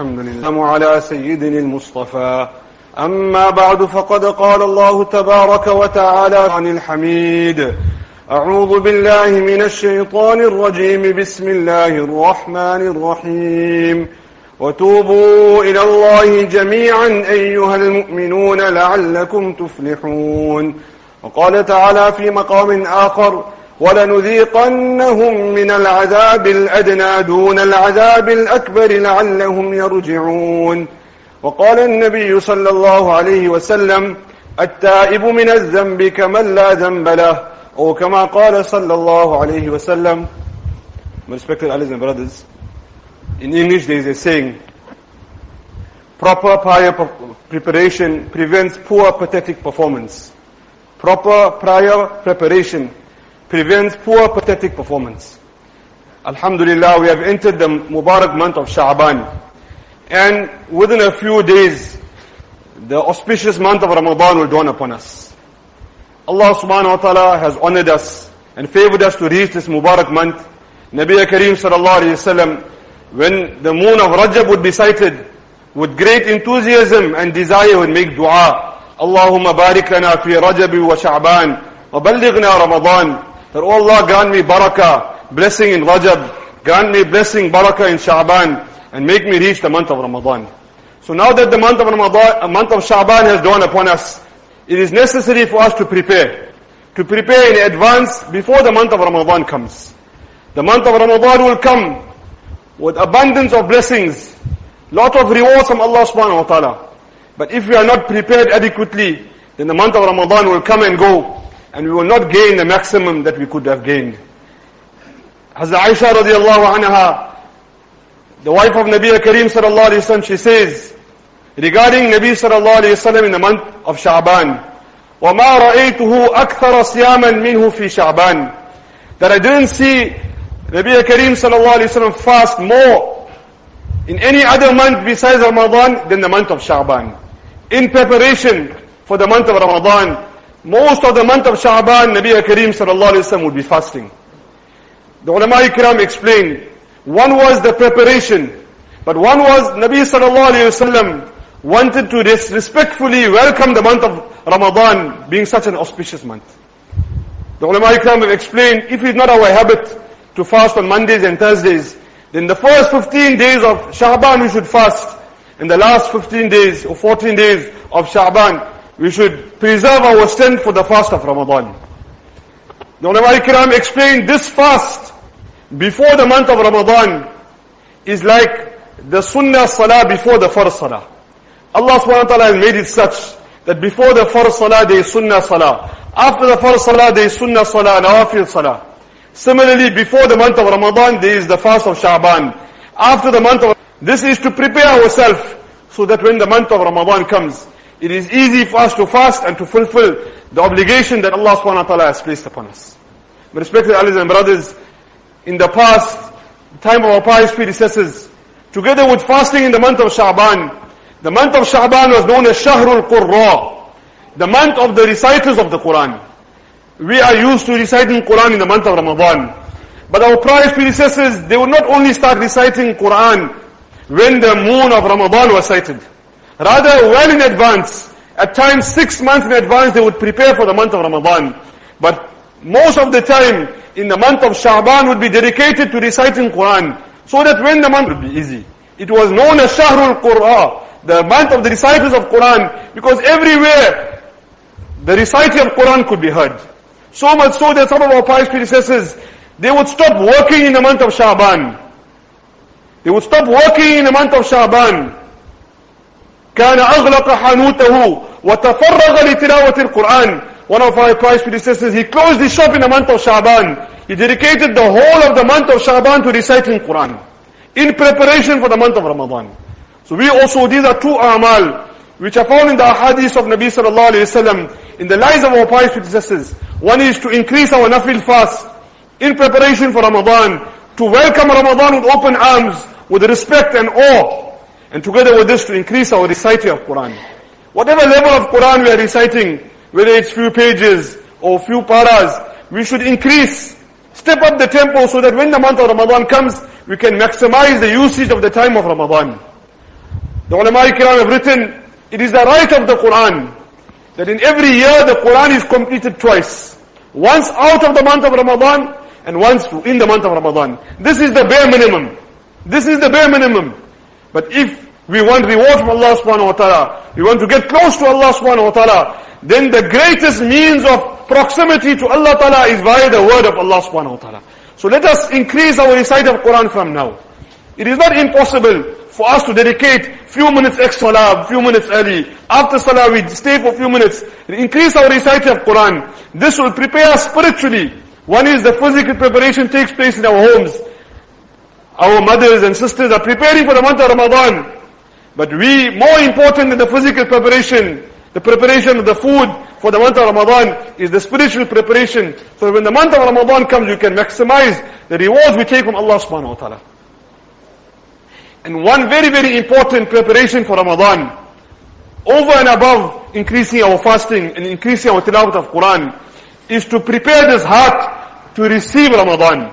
الحمد لله. على سيدنا المصطفى. أما بعد فقد قال الله تبارك وتعالى عن الحميد. أعوذ بالله من الشيطان الرجيم. بسم الله الرحمن الرحيم. وتوبوا إلى الله جميعا أيها المؤمنون لعلكم تفلحون. وقال تعالى في مقام آخر ولنذيقنهم من العذاب الأدنى دون العذاب الأكبر لعلهم يرجعون وقال النبي صلى الله عليه وسلم التائب من الذنب كمن لا ذنب له أو كما قال صلى الله عليه وسلم Respected allies and brothers, in English there is a saying, proper prior preparation prevents poor pathetic performance. Proper prior preparation prevents poor pathetic performance. Alhamdulillah, we have entered the Mubarak month of Sha'ban. And within a few days, the auspicious month of Ramadan will dawn upon us. Allah subhanahu wa ta'ala has honored us and favored us to reach this Mubarak month. Nabi Kareem sallallahu alayhi wasallam, when the moon of Rajab would be sighted, with great enthusiasm and desire would make dua. Allahumma barik lana fi Rajab wa Sha'ban wa ballighna Ramadan. That oh Allah grant me barakah, blessing in Rajab, grant me blessing barakah in Sha'ban, and make me reach the month of Ramadan. So now that the month of Ramadan, a month of Sha'ban has dawned upon us, it is necessary for us to prepare. To prepare in advance before the month of Ramadan comes. The month of Ramadan will come with abundance of blessings, lot of rewards from Allah subhanahu wa ta'ala. But if we are not prepared adequately, then the month of Ramadan will come and go, and we will not gain the maximum that we could have gained. Hazrat Aisha radiallahu anha, the wife of Nabi Kareem sallallahu alayhi wasallam, she says, regarding Nabi sallallahu alayhi wasallam in the month of Sha'ban, وَمَا رَأَيْتُهُ أَكْثَرَ صِيَامًا مِنْهُ فِي شَعْبَانِ That I didn't see Nabi Kareem sallallahu alayhi wasallam fast more in any other month besides Ramadan than the month of Sha'ban. In preparation for the month of Ramadan, most of the month of Sha'ban, Nabi Kareem sallallahu alayhi wasallam would be fasting. The ulama ikram explained, one was the preparation, but one was Nabi sallallahu alayhi wasallam wanted to respectfully welcome the month of Ramadan being such an auspicious month. The ulama ikram have explained, if it's not our habit to fast on Mondays and Thursdays, then the first 15 days of Sha'ban we should fast. and the last 15 days or 14 days of Sha'ban, we should preserve our strength for the fast of Ramadan. The ulama ikram explained this fast before the month of Ramadan is like the sunnah salah before the first salah. Allah subhanahu wa ta'ala made it such that before the first salah there is sunnah salah. After the first salah there is sunnah salah, nawafil salah. Similarly, before the month of Ramadan there is the fast of Sha'ban. After the month of this is to prepare ourselves so that when the month of Ramadan comes, it is easy for us to fast and to fulfill the obligation that Allah subhanahu wa ta'ala has placed upon us. My respected allies and brothers, in the past, the time of our pious predecessors, together with fasting in the month of Sha'ban, the month of Sha'ban was known as Shahrul Qurra, the month of the reciters of the Quran. We are used to reciting Quran in the month of Ramadan. But our pious predecessors, they would not only start reciting Quran when the moon of Ramadan was sighted. Rather, well in advance, at times six months in advance, they would prepare for the month of Ramadan. But most of the time, in the month of Sha'ban would be dedicated to reciting Quran, so that when the month would be easy. It was known as Shahrul Qur'an, the month of the reciters of Quran, because everywhere the reciting of Quran could be heard. So much so that some of our pious predecessors, they would stop working in the month of Sha'ban. They would stop working in the month of Sha'ban. كان أغلق حانوته وتفرغ لتلاوة القرآن one of our pious predecessors, he closed his shop in the month of Sha'ban. He dedicated the whole of the month of Sha'ban to reciting Quran in preparation for the month of Ramadan. So we also, these are two amal which are found in the hadith of Nabi sallallahu alayhi wasallam in the lives of our pious predecessors. One is to increase our nafil fast in preparation for Ramadan, to welcome Ramadan with open arms, with respect and awe, and together with this to increase our reciting of Quran. Whatever level of Quran we are reciting, whether it's few pages or few paras, we should increase, step up the tempo so that when the month of Ramadan comes, we can maximize the usage of the time of Ramadan. The ulama ikram have written, it is the right of the Quran that in every year the Quran is completed twice. Once out of the month of Ramadan and once in the month of Ramadan. This is the bare minimum. This is the bare minimum. But if we want reward from Allah subhanahu wa ta'ala, we want to get close to Allah subhanahu wa ta'ala, then the greatest means of proximity to Allah ta'ala is via the word of Allah subhanahu wa ta'ala. So let us increase our recite of Quran from now. It is not impossible for us to dedicate few minutes extra salah, few minutes early. After salah we stay for few minutes. Increase our recital of Quran. This will prepare us spiritually. One is the physical preparation takes place in our homes. Our mothers and sisters are preparing for the month of Ramadan. But we, more important than the physical preparation, the preparation of the food for the month of Ramadan is the spiritual preparation. So when the month of Ramadan comes, you can maximize the rewards we take from Allah subhanahu wa ta'ala. And one very, very important preparation for Ramadan, over and above increasing our fasting and increasing our tilawat of Quran, is to prepare this heart to receive Ramadan.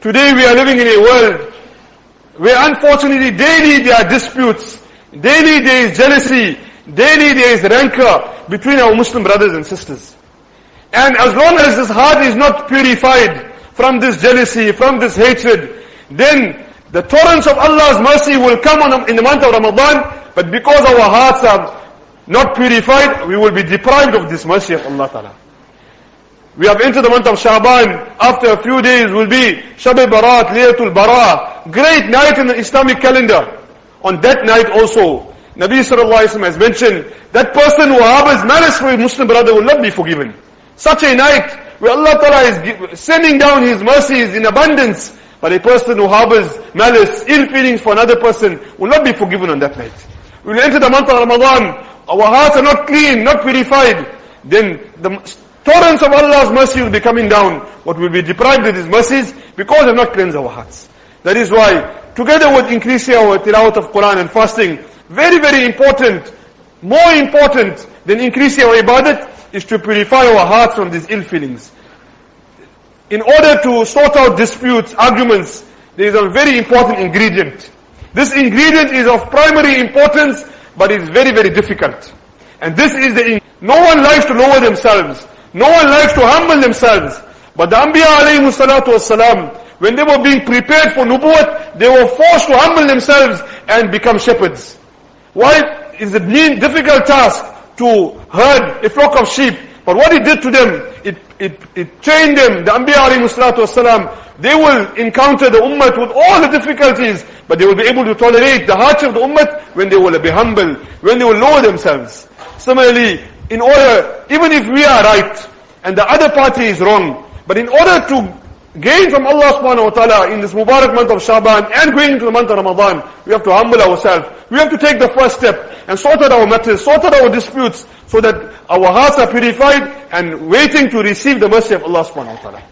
Today we are living in a world where unfortunately daily there are disputes, daily there is jealousy, daily there is rancor between our Muslim brothers and sisters. And as long as this heart is not purified from this jealousy, from this hatred, then the torrents of Allah's mercy will come on in the month of Ramadan, but because our hearts are not purified, we will be deprived of this mercy of Allah Ta'ala. We have entered the month of Shaban. After a few days will be Shab Barat, Laylatul Bara. Great night in the Islamic calendar. On that night also, Nabi Sallallahu Alaihi Wasallam has mentioned, that person who harbors malice for a Muslim brother will not be forgiven. Such a night where Allah Ta'ala is sending down His mercies in abundance, but a person who harbors malice, ill feelings for another person will not be forgiven on that night. We will enter the month of Ramadan, our hearts are not clean, not purified, then the torrents of Allah's mercy will be coming down, but we'll be deprived of His mercies because we have not cleansed our hearts. That is why, together with increasing our tilawat of Quran and fasting, very, very important, more important than increasing our ibadat, is to purify our hearts from these ill feelings. In order to sort out disputes, arguments, there is a very important ingredient. This ingredient is of primary importance, but it is very, very difficult. And this is the, no one likes to lower themselves. No one likes to humble themselves. But the Anbiya alayhi salatu wasalam, when they were being prepared for nubuwwat, they were forced to humble themselves and become shepherds. Why is it a difficult task to herd a flock of sheep? But what it did to them, it, it, it trained them, the Anbiya alayhi salatu wasalam, they will encounter the ummah with all the difficulties, but they will be able to tolerate the hardship of the ummah when they will be humble, when they will lower themselves. Similarly, in order, even if we are right, and the other party is wrong, but in order to gain from Allah subhanahu wa ta'ala in this Mubarak month of Shaban and going into the month of Ramadan, we have to humble ourselves. We have to take the first step and sort out our matters, sort out our disputes, so that our hearts are purified and waiting to receive the mercy of Allah subhanahu wa ta'ala.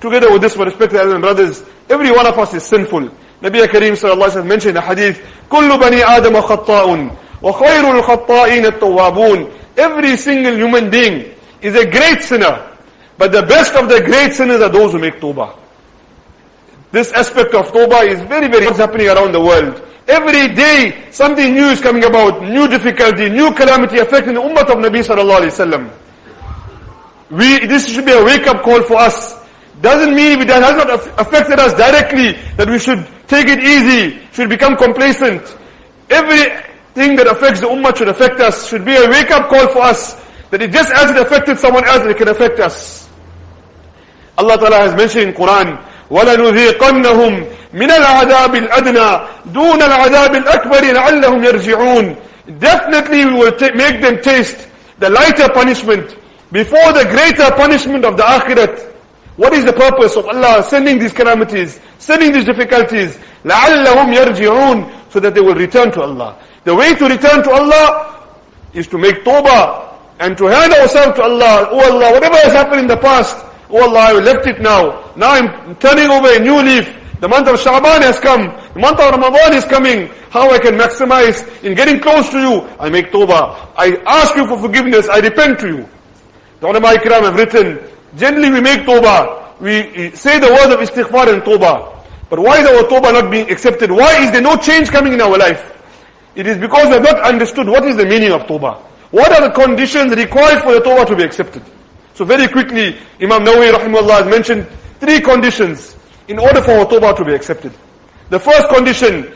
Together with this, my respected elders and brothers, every one of us is sinful. Nabi Kareem sallallahu alayhi wa mentioned in the hadith, كل بني آدم خطاء وخير الخطائين التوابون Every single human being is a great sinner. But the best of the great sinners are those who make tawbah. This aspect of tawbah is very, very what's happening around the world. Every day, something new is coming about, new difficulty, new calamity affecting the ummah of Nabi sallallahu alayhi wasallam. We, this should be a wake-up call for us. Doesn't mean it has not affected us directly that we should take it easy, should become complacent Everything that affects the ummah should affect us, should be a wake-up call for us. That it just as it affected someone else, it can affect us. Allah Ta'ala has mentioned in Quran, وَلَنُذِيقَنَّهُمْ مِنَ الْعَذَابِ الْأَدْنَى دُونَ الْعَذَابِ الْأَكْبَرِ لَعَلَّهُمْ يَرْجِعُونَ Definitely we will make them taste the lighter punishment before the greater punishment of the akhirat. What is the purpose of Allah sending these calamities, sending these difficulties? لَعَلَّهُمْ يَرْجِعُونَ So that they will return to Allah. The way to return to Allah is to make tawbah and to hand ourselves to Allah. Oh Allah, whatever has happened in the past, Oh Allah, I left it now. Now I'm turning over a new leaf. The month of Shaban has come. The month of Ramadan is coming. How I can maximize in getting close to you. I make tawbah. I ask you for forgiveness. I repent to you. The ulama ikram have written, generally we make tawbah. We say the words of istighfar and tawbah. But why is our tawbah not being accepted? Why is there no change coming in our life? It is because we have not understood what is the meaning of tawbah. What are the conditions required for the tawbah to be accepted? So very quickly, Imam Nawawi rahimahullah has mentioned three conditions in order for our tawbah to be accepted. The first condition,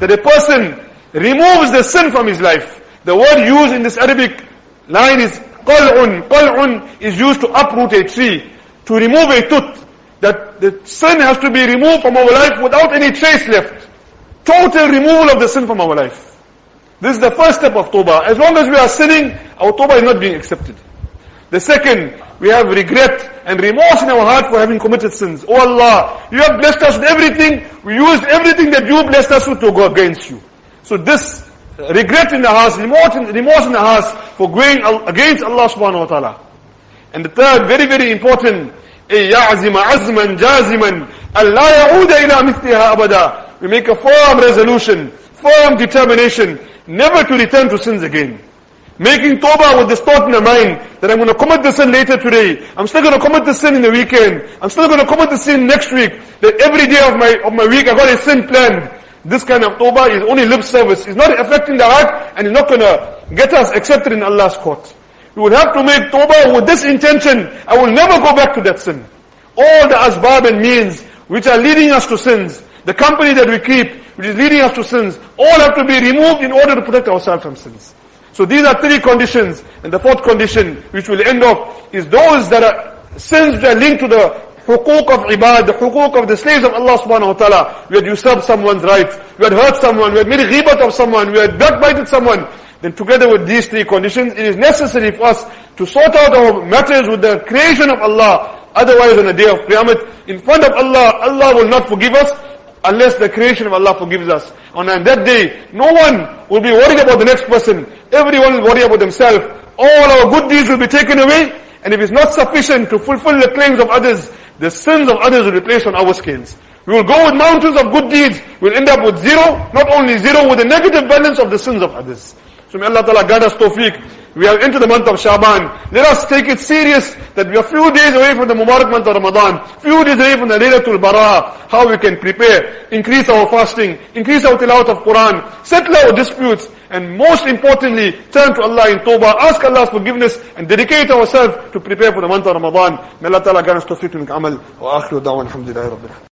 that a person removes the sin from his life. The word used in this Arabic line is qal'un. Qal'un is used to uproot a tree, to remove a tooth. That the sin has to be removed from our life without any trace left. Total removal of the sin from our life. This is the first step of tawbah. As long as we are sinning, our tawbah is not being accepted. The second, we have regret and remorse in our heart for having committed sins. Oh Allah, you have blessed us with everything. We used everything that you blessed us with to go against you. So this regret in the heart, remorse in, remorse in the heart for going against Allah subhanahu wa ta'ala. And the third, very, very important, يعزم عزما جازما ألا يعود إلى مثلها أبدا we make a firm resolution, firm determination, never to return to sins again. Making tawbah with this thought in the mind that I'm going to commit the sin later today. I'm still going to commit the sin in the weekend. I'm still going to commit the sin next week. That every day of my, of my week I got a sin planned. This kind of tawbah is only lip service. It's not affecting the heart and it's not going to get us accepted in Allah's court. We will have to make tawbah with this intention. I will never go back to that sin. All the asbab and means which are leading us to sins, the company that we keep, which is leading us to sins, all have to be removed in order to protect ourselves from sins. So these are three conditions. And the fourth condition, which will end off, is those that are sins that are linked to the hukuk of ibad, the hukuk of the slaves of Allah subhanahu wa ta'ala. We had usurped someone's rights, we had hurt someone, we had made ghibat of someone, we had backbited someone. Then together with these three conditions, it is necessary for us to sort out our matters with the creation of Allah. Otherwise on the day of Qiyamah, in front of Allah, Allah will not forgive us unless the creation of Allah forgives us. On that day, no one will be worried about the next person. Everyone will worry about themselves. All our good deeds will be taken away. And if it's not sufficient to fulfill the claims of others, the sins of others will be placed on our scales. We will go with mountains of good deeds. We'll end up with zero, not only zero, with a negative balance of the sins of others. So may Allah Ta'ala guide us tawfiq. We are into the month of Shaban. Let us take it serious that we are few days away from the Mubarak month of Ramadan, few days away from the Laylatul Bara, how we can prepare, increase our fasting, increase our tilawat of Quran, settle our disputes, and most importantly, turn to Allah in Tawbah, ask Allah's forgiveness, and dedicate ourselves to prepare for the month of Ramadan. May Allah Ta'ala grant us tawfiq to amal. Wa akhiru da'wan. Alhamdulillahi